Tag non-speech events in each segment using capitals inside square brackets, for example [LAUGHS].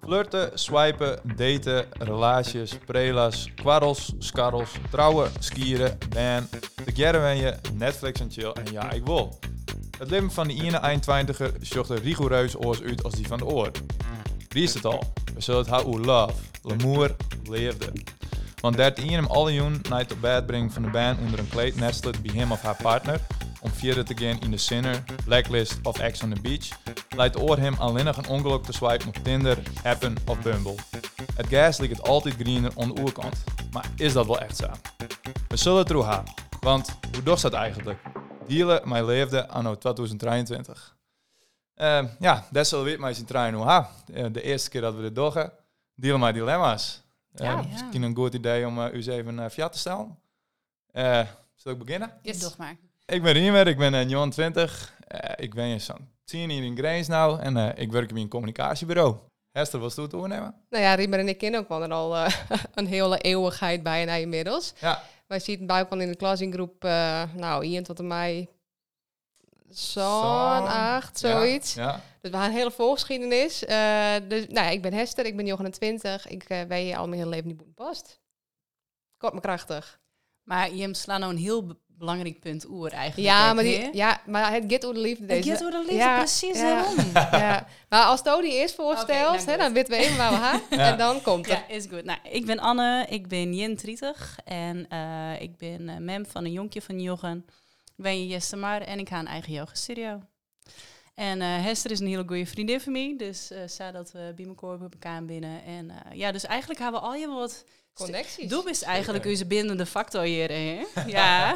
Flirten, swipen, daten, relaties, prelas, kwarrels, skarrels, trouwen, skieren, ban, de je, Netflix en chill en ja, ik wil. Het leven van de ene 21 zocht er rigoureus oors uit als die van de oor. Wie is het al? We zullen het houden love, l'amour, leefde. Want dat in hem alle joen naar het bed brengen van de band onder een kleed nestelt bij hem of haar partner, om verder te gaan in de Sinner, Blacklist of X on the Beach, leidt oor hem alleen nog een ongeluk te swipen op Tinder, Happen of Bumble. Het gas ligt het altijd greener aan de oerkant. Maar is dat wel echt zo? We zullen het erover gaan. Want hoe doet dat eigenlijk? Dealen mijn leefde anno 2023. Uh, ja, dat zullen we eens in trein ha. De eerste keer dat we dit doen, dealen mijn dilemma's. Uh, ja, Misschien een goed idee om uh, u eens even uh, via te stellen. Uh, zal ik beginnen? Yes. Toch maar. Ik ben Riemer, ik ben uh, 29. ik ben zo'n tien hier in Grace nou en ik werk in een communicatiebureau. Hester, wat doet overnemen? Nou ja, Riemer en ik kennen ook wel al [LAUGHS] een hele eeuwigheid bij en inmiddels. Ja. Wij zitten bij in de klassengroep, nou, hier tot en mij zo'n acht, zoiets. Ja, Dus we hebben een hele voorgeschiedenis. Uh, dus, nou ja, ik ben Hester, ik ben 29. Ik uh, ben je al mijn hele leven niet past. Kort maar krachtig. Maar je slaat nou een heel belangrijk punt oer eigenlijk. Ja, maar, die, ja, maar het get over de liefde. Deze. Het get de liefde, ja, precies ja. [LAUGHS] ja. Maar als Tony eerst voorstelt, okay, nou dan weten we even waar we gaan. [LAUGHS] En dan komt het. Ja, is goed. Nou, ik ben Anne, ik ben Jen 30 en uh, ik ben uh, mem van een jonkje van Jochen ben je Jesse Maar en ik ga een eigen yoga studio. En uh, Hester is een hele goede vriendin van mij, dus uh, zij dat we bij elkaar bij elkaar binnen. En uh, ja, dus eigenlijk hebben we al je wat connecties. Doe is eigenlijk onze bindende factor hier, hè? [LAUGHS] Ja.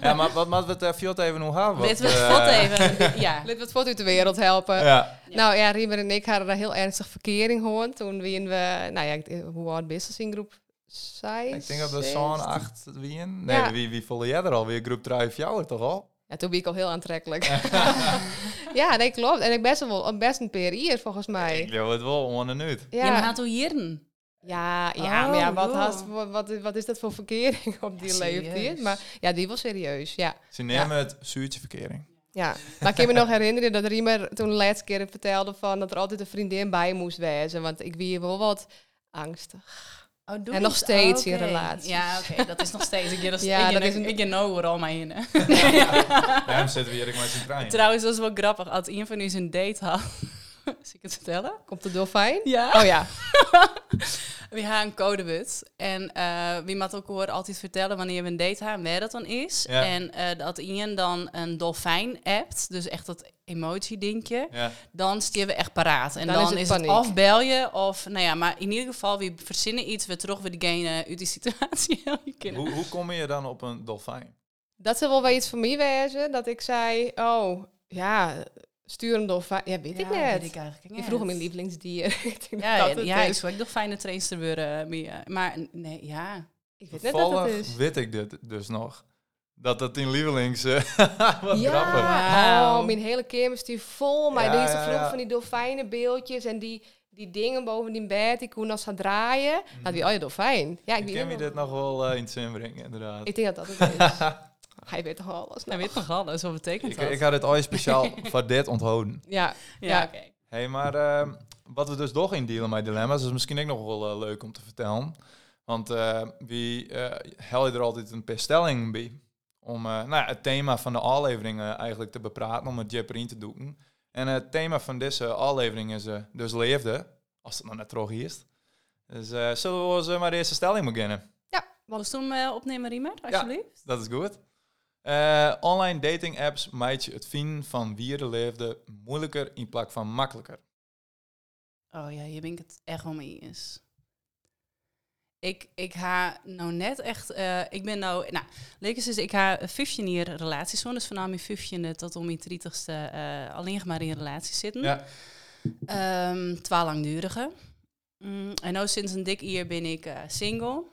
ja, maar wat moet het uh, even nog hebben? Laten we het even, ja. Laten we het uit de wereld helpen. Ja. Nou ja, Riemer en ik hadden daar heel ernstig verkering gehoord toen we in we, nou ja, hoe oud business in groep zij. Ik denk dat we zo'n acht wie Nee, wie, wie voelde jij er al? Weer groep 3 of jou toch al? Ja, toen ben ik al heel aantrekkelijk. [LAUGHS] [LAUGHS] ja, nee, klopt. En ik best wel best een per hier volgens mij. Ik wil het wel on en uit. Ja, ja maar gaat hier ja, ja, maar ja, wat, oh, wat, wat is dat voor verkering op die leeftijd? Maar ja, die was serieus, ja. Ze nemen het zuurtje verkering. Ja, maar ik kan me nog herinneren dat Riemer toen de laatste keer vertelde van dat er altijd een vriendin bij moest wezen. Want ik wie wel wat angstig. Oh, en nog steeds oh, okay. in relatie. Ja, oké, dat is nog steeds. Ik, dat [LAUGHS] ja, ik, dat is een... ik know er al maar in. ja, [LAUGHS] zitten we hier maar zijn trein. Trouwens, dat is wel grappig. Als een van u zijn date had... [LAUGHS] Zie ik het vertellen? Komt de dolfijn? Ja. Oh ja. [LAUGHS] we hebben een. En uh, wie moet ook hoor altijd vertellen wanneer we een date hebben en waar dat dan is. En uh, dat Ian dan een dolfijn appt, dus echt dat emotie-dingetje, ja. dan stieren we echt paraat. En dan, is, het, of bel je, of nou ja, maar in ieder geval, we verzinnen iets, we terug weer degene uit die situatie [LAUGHS] hoe, hoe kom je dan op een dolfijn? Dat zal wel wel iets voor mij wezen, dat ik zei, oh, ja, stuur een dolfijn. Ja, weet ik net. Weet ik eigenlijk Ik vroeg hem mijn lievelingsdier. [LAUGHS] ik ja, ja, ja ik zou ook dolfijnen trainster worden. Maar nee, ja. Ik weet net dat het is. weet ik dit dus nog. Dat dat in lievelings uh, [LAUGHS] wat ja. grappig. Oh, mijn hele kermis die vol. Maar ja, deze vroeg van die dolfijnenbeeldjes en die, die dingen boven die bed. Die koen als gaan draaien. Mm. Nou, die, oh ja, dolfijn. Ja, ik, ik je dit nog wel uh, in het zin brengen, inderdaad. Ik denk dat dat het is. [LAUGHS] Hij weet toch alles? Hij weet toch alles, wat betekent ik, dat? Ik ga dit ooit speciaal [LAUGHS] voor dit onthouden. Ja, ja, oké. hey, maar uh, wat we dus toch in dealen met dilemma's, is misschien ook nog wel uh, leuk om te vertellen. Want uh, wie hel je er altijd een per stelling bij? Om nou ja, het thema van de afleveringen eigenlijk te bepraten, om het Jepper in te doen. En het thema van deze aflevering is dus leefde, als het nog net terug is. Dus zullen we eens maar de eerste stelling beginnen? Ja, wat is toen opnemen, Riemer, alsjeblieft? Ja, dat is goed. Uh, online dating apps maakt je het vinden van wie er leefde moeilijker in plaats van makkelijker. Oh ja, hier ben ik het echt wel mee eens. Ik, ik ga nou net echt, uh, ik ben nou, nou, leuk is dus, ik ga 15 jaar relaties dus vanaf mijn 15 tot om mijn 30ste uh, alleen maar in relaties zitten. Ja. Um, langdurige. Mm, en nu sinds een dik jaar ben ik single.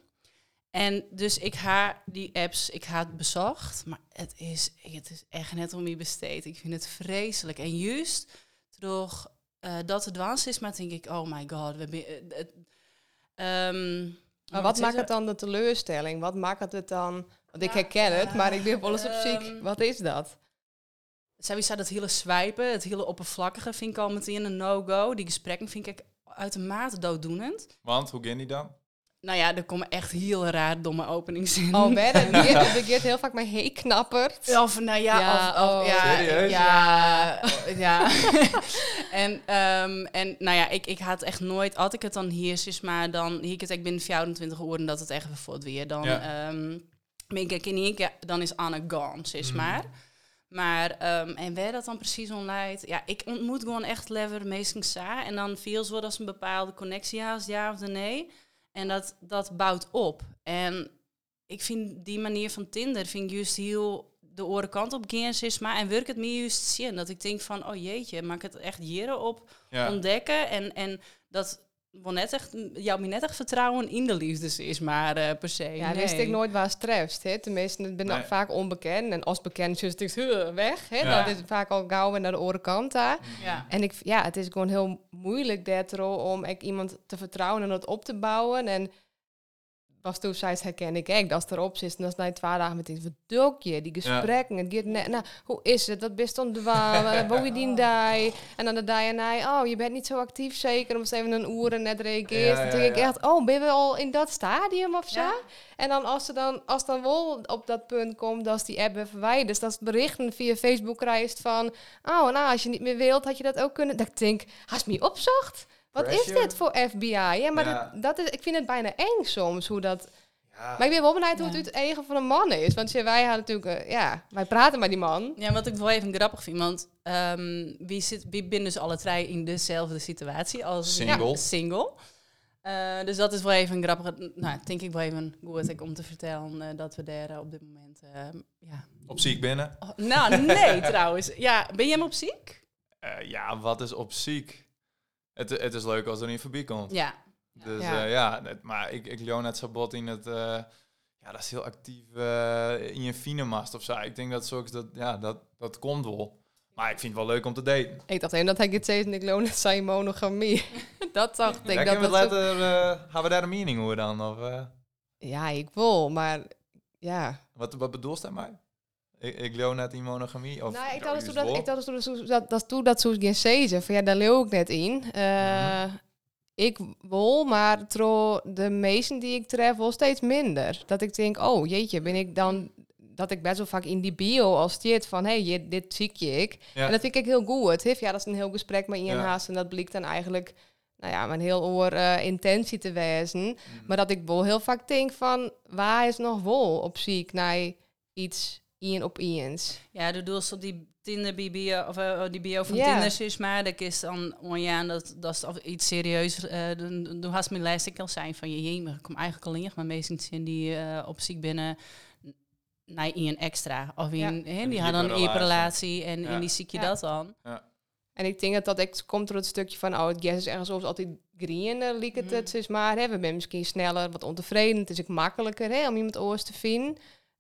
En dus ik ga die apps, ik ga het bezocht, maar het is, het is echt net om je besteed. Ik vind het vreselijk. En juist door uh, dat het dwans is, maar denk ik, oh my god, we uh, um, maar wat maakt het dan de teleurstelling? Wat maakt het dan? Want ik herken het, maar ik ben wel eens op ziek. Ehm, wat is dat? sowieso dat hele swipen, het hele oppervlakkige vind ik al meteen een no-go. Die gesprekken vind ik uitermate dooddoenend. Want, hoe ging die dan? Nou ja, er komen echt heel raar domme openingszinnen. Oh, ben er geeft [LAUGHS] heel vaak mijn heen knappert. Of, nou ja, ja, of, oh, ja, serieus? Ja, ja. [LAUGHS] [LAUGHS] en, um, en nou ja, ik, ik had echt nooit, als ik het dan hier is, maar dan hier ik het ik binnen 24 uur dat het echt voor weer. Dan ja. um, ben ik in één keer, dan is Anne gone, zeg mhm. maar. Maar, um, en waar dat dan precies online? Ja, ik ontmoet gewoon echt lever meestal sa. En dan viel het als een bepaalde connectie haast, ja of nee. En dat, dat bouwt op. En ik vind die manier van Tinder, vind ik juist heel de oren kant op gaan, maar. En werk het meer juist zien. Dat ik denk van, oh jeetje, maak het echt jaren op ontdekken. En, en dat wel net echt, jou net echt vertrouwen in de liefdes is, maar uh, per se. Ja, wist ik nooit waar streft. Hè. Tenminste, het ben nee. vaak onbekend. En als bekend is het weg. Hè. Ja. Dat is vaak al gauw naar de orenkant daar. Ja. En ik, ja, het is gewoon heel moeilijk daardoor om ik iemand te vertrouwen en dat op te bouwen. En was toen zei herken ik echt, dat erop zit en dat is na twee dagen met die verdokje, die gesprekken, het gaat net, nou, hoe is het, dat best on de waar, [LAUGHS] je die daar, en dan de dag en oh, je bent niet zo actief zeker, omdat even een uur en net reageert, ja, denk ik echt, oh, ben je al in dat stadium of zo? En dan als ze dan, als dan wel op dat punt komt, dat die app verwijderd, dus dat is berichten via Facebook krijgt van, oh, nou, als je niet meer wilt, had je dat ook kunnen, dat ik denk, als me opzocht, wat is dit voor FBI? Ja, maar Dat, dat, is, ik vind het bijna eng soms hoe dat. Ja. Maar ik ben wel benieuwd hoe het het eigen van een man is. Want wij hadden natuurlijk, uh, ja, wij praten met die man. Ja, wat ik wel even grappig vind, want um, wie, zit, wie binnen dus alle drie in dezelfde situatie als single. single. Uh, dus dat is wel even grappig. Nou, denk ik wel even goed om te vertellen uh, dat we daar op dit moment, ja. Op ziek binnen? Oh, nou, nee [LAUGHS] trouwens. Ja, ben je hem op ziek? ja, wat is op ziek? Het, het is leuk als er niet voorbij komt. Ja. Dus ja, uh, ja maar ik, ik loon net Sabot in het... Uh, ja, dat is heel actief uh, in je finemast of zo. Ik denk dat zo dat, ja, dat, dat komt wel. Maar ik vind het wel leuk om te daten. Ik dacht even dat hij het zei en ik loon het zijn monogamie. [LAUGHS] dat dacht ik. Ja, dat we later, zo... gaan we daar een mening over dan? Of, Ja, ik wil, maar ja. Wat, wat bedoelt hij mij? Ik, leeuw net in monogamie? Of nou, ik had dus dat, ik dat, dat, dat, toen dat geen zeggen. Van ja, daar leeuw ik net in. Uh, Ik wil, maar tro de meesten die ik tref, wel steeds minder. Dat ik denk, oh jeetje, ben ik dan dat ik best wel vaak in die bio als dit van hé, hey, dit zie je ik. Ja. En dat vind ik heel goed. Heeft ja, dat is een heel gesprek met Ian ja. Haas en dat blijkt dan eigenlijk nou ja, mijn heel oor uh, intentie te wezen. Mm. Maar dat ik wel heel vaak denk van waar is nog wel op ziek naar iets Ian op Ians. Ja, de doel op die Tinder bio of uh, die bio van yeah. Tinder is maar dat is dan ja dat dat is iets serieus. Uh, dan doe hast me lijst ik al zijn van je je ik kom eigenlijk alleen maar meestal in die uh, op ziek binnen naar Ian extra of in ja. die had dan een relatie en in die zie je dat dan. Ja. En ik denk dat dat echt komt door het stukje van, oh, het is ergens zoals altijd green, liek het, mm. het is maar, hè, we zijn misschien sneller, wat ontevreden, het is ook makkelijker hè, om iemand oors te vinden.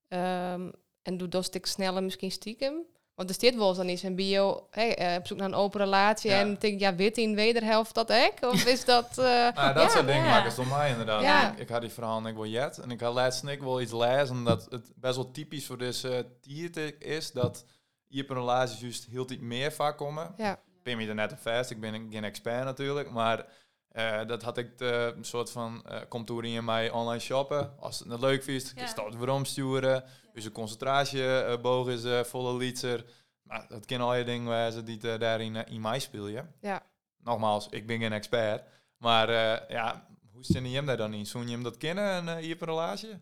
Um, en doe dat stuk sneller misschien stiekem. Want er dit wel dan is een bio, hey, uh, op zoek naar een open relatie. En denk, ja, wit in wederhelft dat ik? Of is dat... Uh, [LAUGHS] nou, dat ja, soort dingen maken ze mij inderdaad. Ja. Ik, ik, had die verhaal ik wel jet. En ik had laatst ik wel iets lezen dat het best wel typisch voor deze uh, is dat je op een relatie juist heel iets meer vaak komen. Ja. Ben je er net op vast. Ik ben geen expert natuurlijk, maar uh, dat had ik de, een soort van uh, komt in mij online shoppen. Als het leuk vindt, ja. je het weer sturen. Dus de concentratieboog is uh, volle liter. Maar dat kan al je dingen wijzen die daarin in mij spelen. Ja. Nogmaals, ik ben geen expert. Maar ja, hoe zit je hem daar dan in? Zoen je hem dat kennen en je hebt een relatie?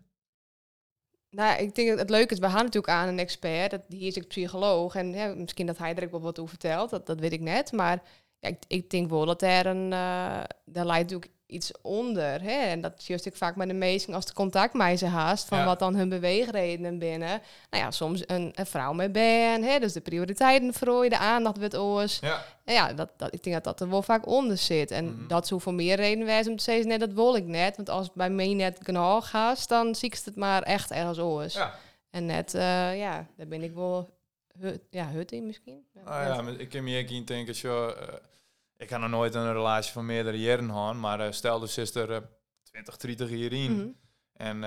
Nou, ik denk dat het leuke is, we gaan natuurlijk aan een expert. Dat, die is een psycholoog. En ja, misschien dat hij er ook wel wat over vertelt, dat, dat weet ik net. Maar ja, ik, ik, denk wel dat er een, uh, daar leidt natuurlijk iets onder. Hè? En dat zie je vaak met de meesten als de contact ze haast, van wat dan hun beweegredenen binnen. Nou ja, soms een, een vrouw met ben, hè? dus de prioriteiten voor de aandacht wordt oors. Ja, en ja dat, dat, ik denk dat dat er wel vaak onder zit. En -hmm. dat zo voor meer reden wijzen om te zeggen, nee, dat wil ik net. Want als het bij mij net genoeg gaat, dan zie ik het maar echt ergens oors. Ja. En net, uh, ja, daar ben ik wel hut, ja, hut misschien. Ah, ja, ik kan me ook denken, zo, uh, ik ga nog nooit een relatie van meerdere jaren gaan, maar uh, stel dus is er uh, 20, 30 jaar in. Mm -hmm. En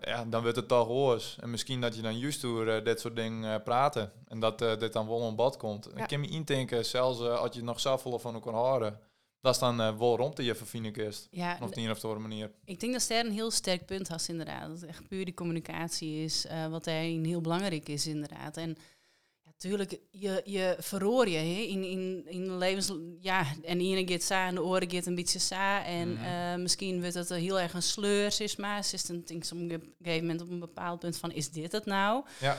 ja, dan wordt het toch hoors. En misschien dat je dan juist door dit soort dingen praten. En dat dit dan wel een bad komt. Ja. Ik kan me indenken, zelfs als je nog zelf van elkaar houden dat is dan uh, wel rond je verfine kist. Ja, of niet of de andere manier. Ik denk dat Ster een heel sterk punt had inderdaad. Dat het echt puur die communicatie is, uh, wat daarin heel belangrijk is inderdaad. En natuurlijk, je, je verroor je he, in, in, in levens... Ja, en de ene gaat sa en de oren gaat een beetje sa. En mm -hmm. misschien wordt het heel erg een sleur, is maar. Is het op een gegeven moment op een bepaald punt van, is dit het nou? Ja.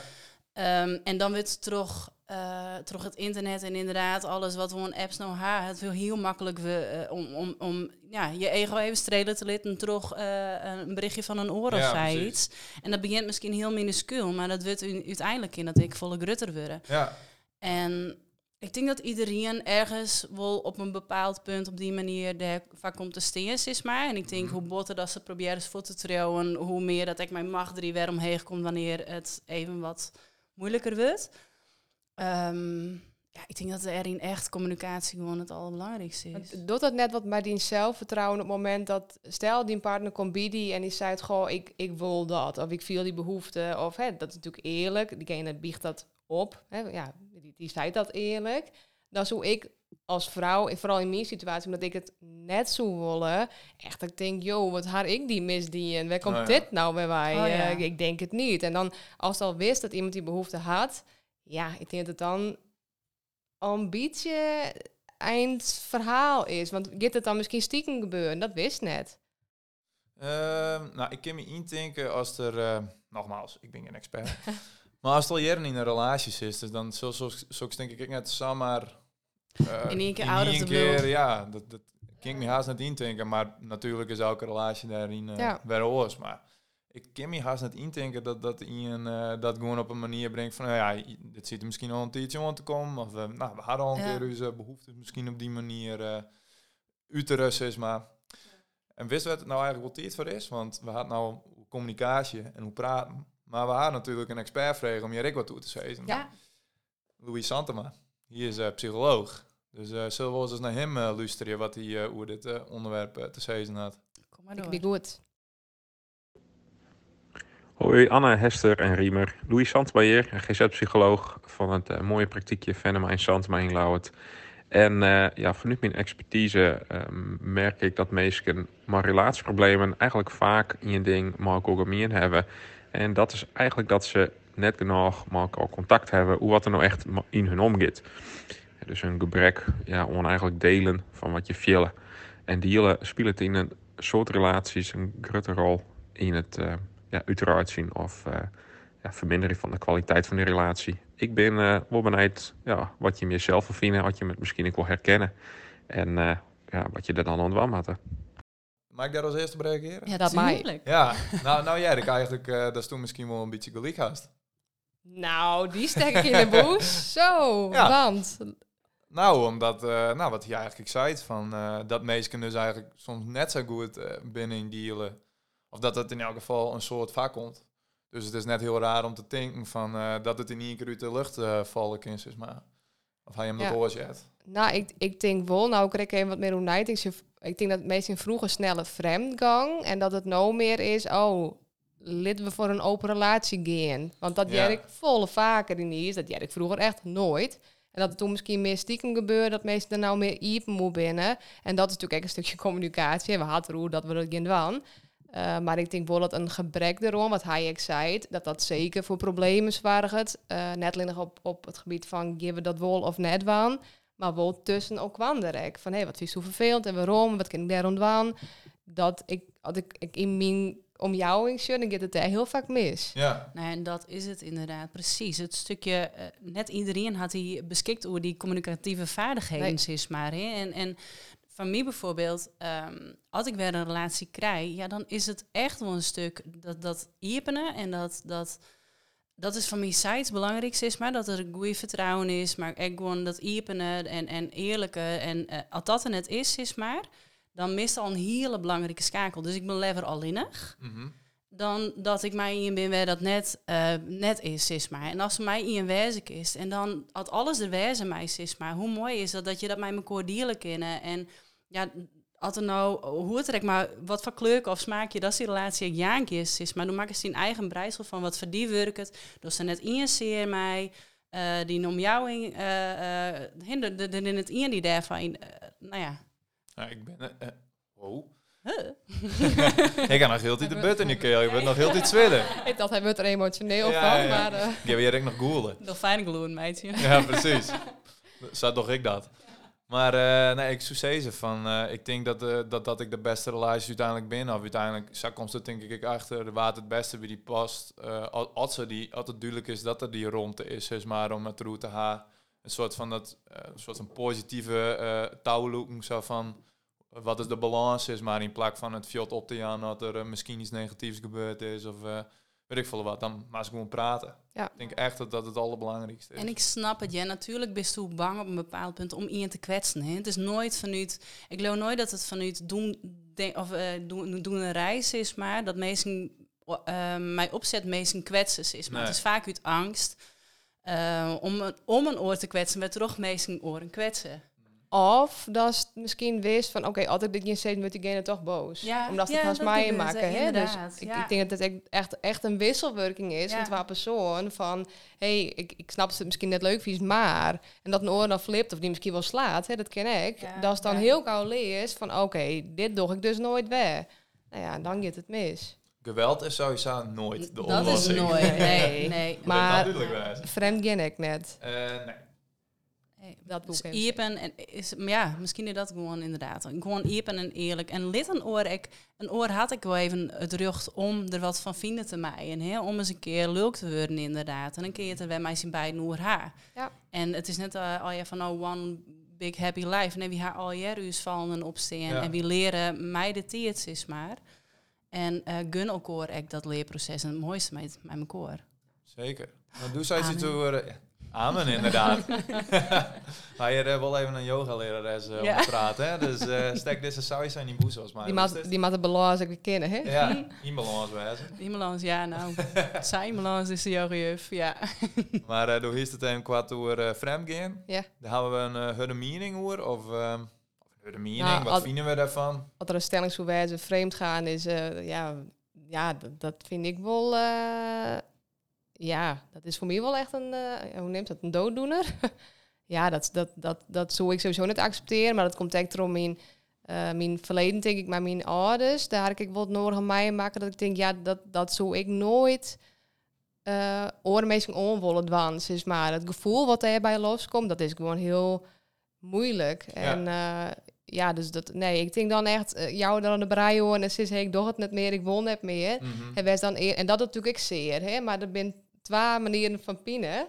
Um, en dan wordt het toch uh, terug het internet en inderdaad alles wat we in apps nou hebben. Het wil heel makkelijk we, uh, om, om, om ja, je ego even strelen te laten terug uh, een berichtje van een oor of ja, iets. En dat begint misschien heel minuscuul, maar dat wordt uiteindelijk in dat ik volle grutter worden. Ja. En ik denk dat iedereen ergens wel op een bepaald punt op die manier de vaak komt te steen is maar. En ik denk mm. hoe botter dat ze proberen voor te trouwen, hoe meer dat ik mijn macht er weer omheen komt wanneer het even wat moeilijker wordt. Um, ja, ik denk dat erin echt communicatie gewoon het allerbelangrijkste is. Doet dat net wat met die zelfvertrouwen op het moment dat, stel die partner komt bieden en die zei, goh, ik, ik wil dat, of ik viel die behoefte, of hè, dat is natuurlijk eerlijk, diegene biecht dat op, hè, ja, die, die zei dat eerlijk. Dan zou ik als vrouw, vooral in mijn situatie, omdat ik het net zo willen, echt ik denk, joh, wat had ik die misdienen? Waar komt oh dit nou bij mij? Oh eh, ik denk het niet. En dan, als al wist dat iemand die behoefte had, ja, ik denk dat het dan een beetje eindverhaal is. Want gaat het dan misschien stiekem gebeuren? Dat wist net. Ehm, nou, ik kan me intinken als er, uh, nogmaals, ik ben geen expert. [LAUGHS] maar als het al jaren in een relatie zit, dus dan zo, zo, zo denk ik net zomaar... Uh, in één keer out of the blue. Ja, dat, dat kan ik me haast niet intinken. Maar natuurlijk is elke relatie daarin uh, ja. weer oors. Maar ik kan me haast niet indenken dat, dat Ian uh, dat gewoon op een manier brengt van, nou ja, dit zit er misschien al een tijdje aan te komen. Of nou, we hadden al een keer onze behoeftes misschien op die manier uh, uit is. Maar, en wisten we het nou eigenlijk wat tijd voor is? Want we hadden nou communicatie en hoe praten. Maar we hadden natuurlijk een expert vragen om je wat toe te zeggen. Ja. Louis Santema, hij is psycholoog. Dus zullen we eens naar hem luisteren wat hij over dit onderwerp te zeggen had. Kom maar door. Ik ben goed. Hoi Anne, Hester en Riemer. Louis Sandmaier, GZ-psycholoog van het uh, mooie praktijkje Venemijn Sandma in Lauwert. En uh, ja, vanuit mijn expertise uh, merk ik dat mensen maar relatieproblemen eigenlijk vaak in een ding maar ook hebben. En dat is eigenlijk dat ze net genoeg maar al contact hebben hoe wat er nou echt in hun omgaat. Dus een gebrek ja, om eigenlijk delen van wat je villen. En delen speelt in een soort relaties een grote rol in het uh, ja, uiteraard zien of uh, ja, vermindering van de kwaliteit van de relatie. Ik ben uh, wel benieuwd ja, wat je jezelf vindt, wat je met misschien ook wil herkennen en uh, ja, wat je er dan aan had. Mag ik daar als eerste reageren? Ja, dat mag. Ja, nou, nou jij, ik eigenlijk, uh, dat is toen misschien wel een beetje gelijk haast. Nou, die stek ik in de boes. [LAUGHS] Zo, ja. want... Nou, omdat, uh, nou, wat hij eigenlijk zei, van, uh, dat meesten dus eigenlijk soms net zo goed uh, binnen dealen of dat het in elk geval een soort vak komt. Dus het is net heel raar om te denken van, dat het in één keer uit de lucht vallen is. Maar, of hij hem ja. Nou, ik, ik denk wel, nou krijg ik even wat meer hoe Ik denk dat het meest in vroeger snelle vreemdgang. En dat het nou meer is, oh, lid we voor een open relatie gaan. Want dat ja. ik volle vaker in is. Dat ik vroeger echt nooit. En dat het toen misschien meer stiekem gebeurde, dat meesten er nou meer iepen moet binnen. En dat is natuurlijk een stukje [LAUGHS] communicatie. We hadden hoe dat we dat gaan doen. Uh, maar ik denk wel dat een gebrek erom, wat Hayek zei, dat dat zeker voor problemen zwaarget. Uh, net alleen op, op het gebied van geven dat wol of net waan. Maar wel tussen ook wanderek. Van hé, hey, wat is zo vervelend en waarom? Wat kan ik daar ontwaan? Dat ik, had ik, ik in mijn omjouwing dan gaat het daar heel vaak mis. Ja. Nou, en dat is het inderdaad, precies. Het stukje, uh, net iedereen had hij beschikt over die communicatieve vaardigheden, nee. is maar. Hè? En, en van mij bijvoorbeeld, um, als ik weer een relatie krijg, ja, dan is het echt wel een stuk dat, dat iepenen en dat, dat, dat is van mij sites belangrijkste is, maar dat er goed vertrouwen is, maar echt gewoon dat iepenen en, en eerlijke en uh, als dat er net is, is maar, dan mist al een hele belangrijke schakel. Dus ik ben lever alleenig. Mm Dan dat ik mij in ben waar dat net, uh, net is, is maar. En als ze mij in wezen is, en dan had alles er wezen mij is maar. Hoe mooi is dat dat je dat met elkaar delen kennen en ja, als er nou, hoe het maar, wat voor kleur of smaakje, dat is die relatie jankjes is. Maar dan maken ze zijn eigen breisel van wat voor die werkt. Dus ze net in mij, uh, die om jou in, uh, uh, in het in die daarvan, nou ja. Nou, ik ben, uh, wow. Huh? [LAUGHS] ik ga nog heel tijd de but in je keel. Je bent nog heel tijd zwillen. [LAUGHS] Ik dacht, hij wordt er emotioneel ja, van, ja, ja. maar... Uh... Ik heb hier nog goelen. Nog fijn gloeien, meidje. ja, precies. Zou toch ik dat. Maar uh, nee, ik zou ze van, uh, ik denk dat, uh, dat, dat ik de beste relatie uiteindelijk ben. Of uiteindelijk zo komt het denk ik achter de water het beste bij die past. als, ze die, als het duidelijk is dat er die rondte is, is maar om het route te gaan. Een soort van dat, een soort van positieve uh, touwloeken, zo van wat is de balans is, maar in plaats van het fjot op te gaan dat er misschien iets negatiefs gebeurd is of weet ik veel wat, dan maar ze gewoon praten. Ja. Ik denk echt dat dat het allerbelangrijkste is. En ik snap het, ja, natuurlijk bist je bang op een bepaald punt om iemand te kwetsen. Hè? Het is nooit vanuit, ik geloof nooit dat het vanuit doen, of, uh, doen, doen een reis is, maar dat mensen, uh, mij opzet meestal kwetsen is. Maar het is vaak uit angst. Uh, om, om een oor te kwetsen, met toch meestal oren kwetsen. Of dat is misschien wist van, oké, altijd dit je zegt, moet diegene toch boos. Ja, Omdat het haast mij maken. Hè? Dus ik, ik, denk dat het echt, echt een wisselwerking is met twee persoon. Van, hé, hey, ik, ik snap het misschien net leuk vies, maar... En dat een oor dan flipt of die misschien wel slaat, hè, dat ken ik. dat is dan heel gauw lees van, oké, dit doe ik dus nooit weg. Nou ja, dan gaat het mis. Geweld is sowieso nooit de oplossing. Dat is nooit, nee. [LAUGHS] nee. maar vreemd ken ik net. Uh, nee dat boek dus en is, ja, misschien is dat gewoon inderdaad. Gewoon iepen en eerlijk. En lid een oor, ik, een oor had ik wel even het rug om er wat van vinden te mij. En om eens een keer leuk te worden inderdaad. En dan kun je het bij mij zien bij een oor haar. Ja. En het is net uh, al je van oh, one big happy life. En wie haar al jaren vallen en opstaan. En wie leren mij de is maar. En uh, gun elkaar ik dat leerproces en het mooiste met, met mijn koor. Zeker. Dan doe zij ze toe. Amen, inderdaad. [LAUGHS] maar je hebt wel even een yoga-lerares uh, ja. om te praten, hè? Dus uh, [LAUGHS] stek deze saus zijn die boes volgens mij. Die maat, die de balans ik kennen, hè? Ja, [LAUGHS] imbalans wijzen. Imbalans, ja, nou. Zijn balans is de yoga-juf, ja. maar uh, door hier het een kwart door uh, vreemd gaan. Ja. Dan hebben we een uh, meaning hoor, of... Um, de meaning, nou, wat vinden we daarvan? Wat er een stelling zo wijze vreemd gaan is, ja, ja, dat vind ik wel ja, dat is voor mij wel echt een, uh, hoe neemt dat, een dooddoener. [LAUGHS] ja, dat, dat, dat, dat zou ik sowieso niet accepteren, maar dat komt echt erom uh, mijn verleden, denk ik, maar mijn ouders. Daar heb ik wel nodig aan mij maken dat ik denk, ja, dat, dat zou ik nooit uh, eh, oormeesting onwollen dwans is. Maar het gevoel wat erbij loskomt, dat is gewoon heel moeilijk. En. Ja, dus dat, nee, ik denk dan echt, jou dan aan de braai en dan is, hey, ik doe het niet meer, ik won net meer. Mm -hmm. En, dan en dat natuurlijk ik zeer, hè, maar er ben twee manieren van pinnen.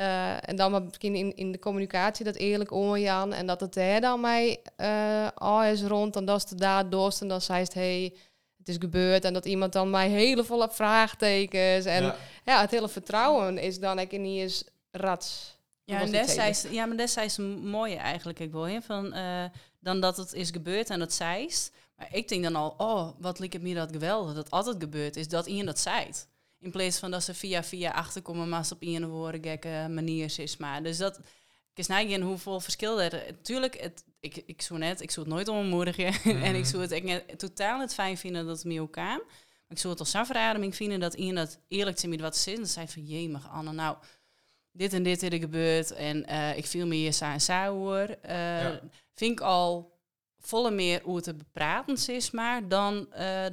Uh, en dan maar misschien in, in de communicatie dat eerlijk omgaan. En dat het hij dan mij uh, al is rond en dat is de daad dorst. En dan zei het, hey, het is gebeurd. En dat iemand dan mij hele volle vraagtekens. En ja, het hele vertrouwen is dan ik niet eens rats. Ja, en destijds, ja, maar destijds mooie eigenlijk. Ik wil hè, van uh, dan dat het is gebeurd en dat zij Maar ik denk dan al, oh, wat lijkt het me dat geweldig dat altijd gebeurd is dat iemand dat zei. In plaats van dat ze via via achterkomen, maar op een woorden gekke manier is. Maar dus dat ik is niet hoeveel verschil er. Tuurlijk, het, ik, ik zou net, ik zou het nooit ontmoedigen. [LAUGHS] en ik mhm. zou het ik, totaal niet fijn vinden dat het me ook kwam. Maar ik zou het als afrademing vinden dat iemand dat eerlijk te met wat ze is. En zei van, jemig Anne, nou, dit en dit is er gebeurd. En uh, ik viel me hier sa en sa hoor. Uh, Vind ik al volle meer hoe te bepraten is, maar dan uh,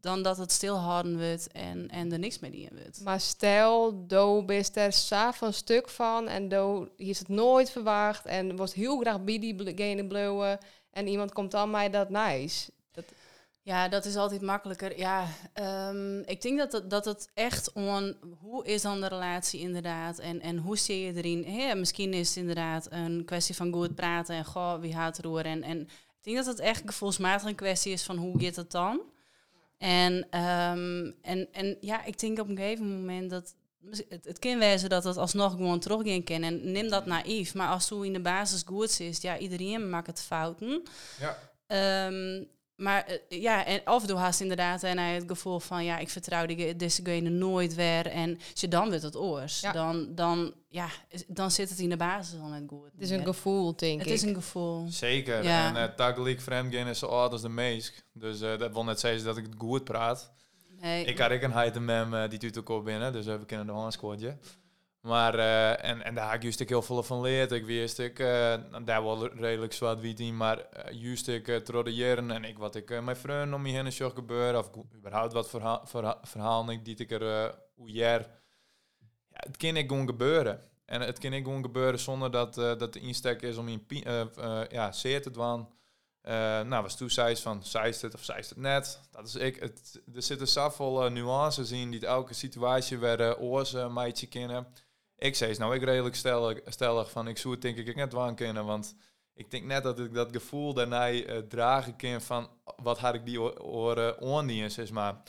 dan dat het stilhouden wordt en, en er niks meer in wordt. Maar stel, do bist er s'avonds stuk van en do is het nooit verwacht en was heel graag bij diegene blauwe en iemand komt dan mij dat nice. Ja, dat is altijd makkelijker. Ja, um, ik denk dat het, dat het echt om hoe is dan de relatie inderdaad en, en hoe zie je erin. Hey, misschien is het inderdaad een kwestie van goed praten en goh, wie haat roer en, en ik denk dat het echt gevoelsmatig een kwestie is van hoe gaat het dan. En, um, en, en ja, ik denk op een gegeven moment dat het, het kan wezen dat het alsnog gewoon teruggaan kan. En neem dat naïef. Maar als zo in de basis goed is, ja, iedereen maakt het fouten. Ja. Um, maar uh, ja, en af en toe haast inderdaad en hij het gevoel van ja, ik vertrouw die, deze nooit weer. En als je dan weer het oors, dan, dan, ja, dan zit het in de basis al net goed. Het is een gevoel, denk het ik. Het is een gevoel. Zeker. Ja. En uh, tagelijk vreemdgaan is zo oud als de meest. Dus uh, dat wil net zeggen dat ik het goed praat. Nee. Ik had ik een mem die tuut ook binnen, dus we kunnen de handsquadje. Maar, uh, en, en daar heb ik juist heel veel van geleerd. Ik wist ik, uh, daar wel redelijk zwart wie in, maar uh, juist ik uh, de jaren en ik wat ik mijn vrienden om me heen zo gebeuren, of überhaupt wat verhaal, verhaal, verhaal ik die ik er hoe. Ja, het kan ik gewoon gebeuren. En het kan ik gewoon gebeuren zonder dat, dat de insteek is om in ja, zeer te nou, was toen zei van, zei het of zei het net. Dat is ik. Het, er zitten zoveel nuances in die elke situatie werden uh, meidje kennen ik zei nou ik redelijk stellig, stellig van ik zou het denk ik net waan kunnen, want ik denk net dat ik dat gevoel daarna uh, dragen kan van wat had ik die oren ondienst is maar.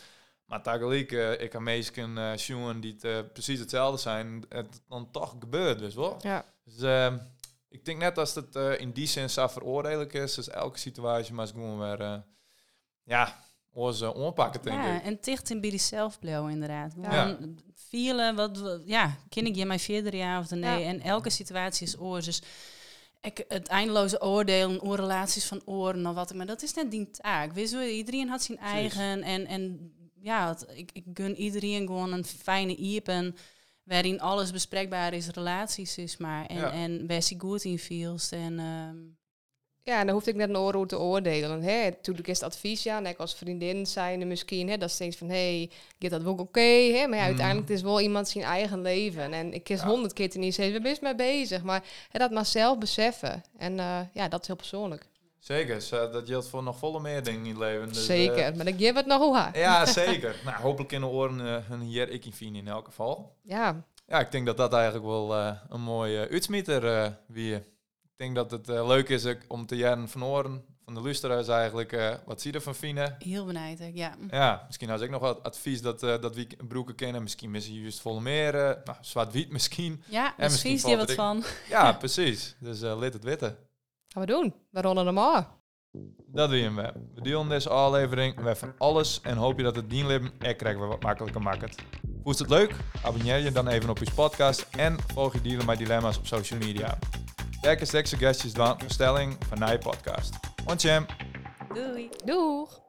Maar tegelijk uh, ik heb meesten uh, die het, uh, precies hetzelfde zijn het dan toch gebeurt dus wel ja. Dus uh, ik denk net als het uh, in die zin zo veroordeellijk is dus elke situatie maar gewoon weer ja onze onpakken denk ja, en ticht in bij zelf blijven inderdaad. ja vielen, wat, ja, ken ik je mijn vierde jaar of nee? En elke situatie is oors. Dus ik, het eindeloze oordelen, oorrelaties van oren of wat, maar dat is net die taak. Je, iedereen had zijn eigen en, en ja, ik, ik gun iedereen gewoon een fijne iepen waarin alles bespreekbaar is, relaties is maar en, ja. en waar ze goed in feels en um, ja, en dan hoefde ik net een oor te oordelen. Hè. Natuurlijk is het advies, ja, en als vriendin zijn misschien, hè, dat steeds van, hé, hey, gaat dat wel oké, okay, hè? Maar ja, uiteindelijk mm. is wel iemand zijn eigen leven. En ik kies honderd keer niet zeggen, we best mee bezig. Maar hè, dat maar zelf beseffen. En uh, ja, dat is heel persoonlijk. Zeker, dat geldt voor nog volle meer dingen in het leven. Dus, zeker, uh, maar ik geef het nog hoe Ja, [LAUGHS] zeker. nou, hopelijk in de oren uh, een hier ik in in elk geval. Ja. Ja, ik denk dat dat eigenlijk wel een mooie uitsmieter wie denk dat het uh, leuk is om te jaren van oren van de luisteraars eigenlijk uh, wat zie je ervan vinden. Heel benieuwd, ja. Ja, misschien als ik nog wat advies dat, uh, dat we broeken kennen. Misschien missen je juist volle meer, nou, zwart wiet misschien. Ja, en misschien zie je wat van. Ja, [LAUGHS] precies. Dus uh, lid het witten. Gaan we doen. We rollen hem aan. Dat doen we. We delen deze aflevering van alles en hoop je dat het dienlibben er krijgen we wat makkelijker maakt. Vond het leuk? Abonneer je dan even op je podcast en volg je Dealen met Dilemma's op social media. Kijk eens suggesties dan voor stelling van Nij Podcast. Want Doei. Doeg.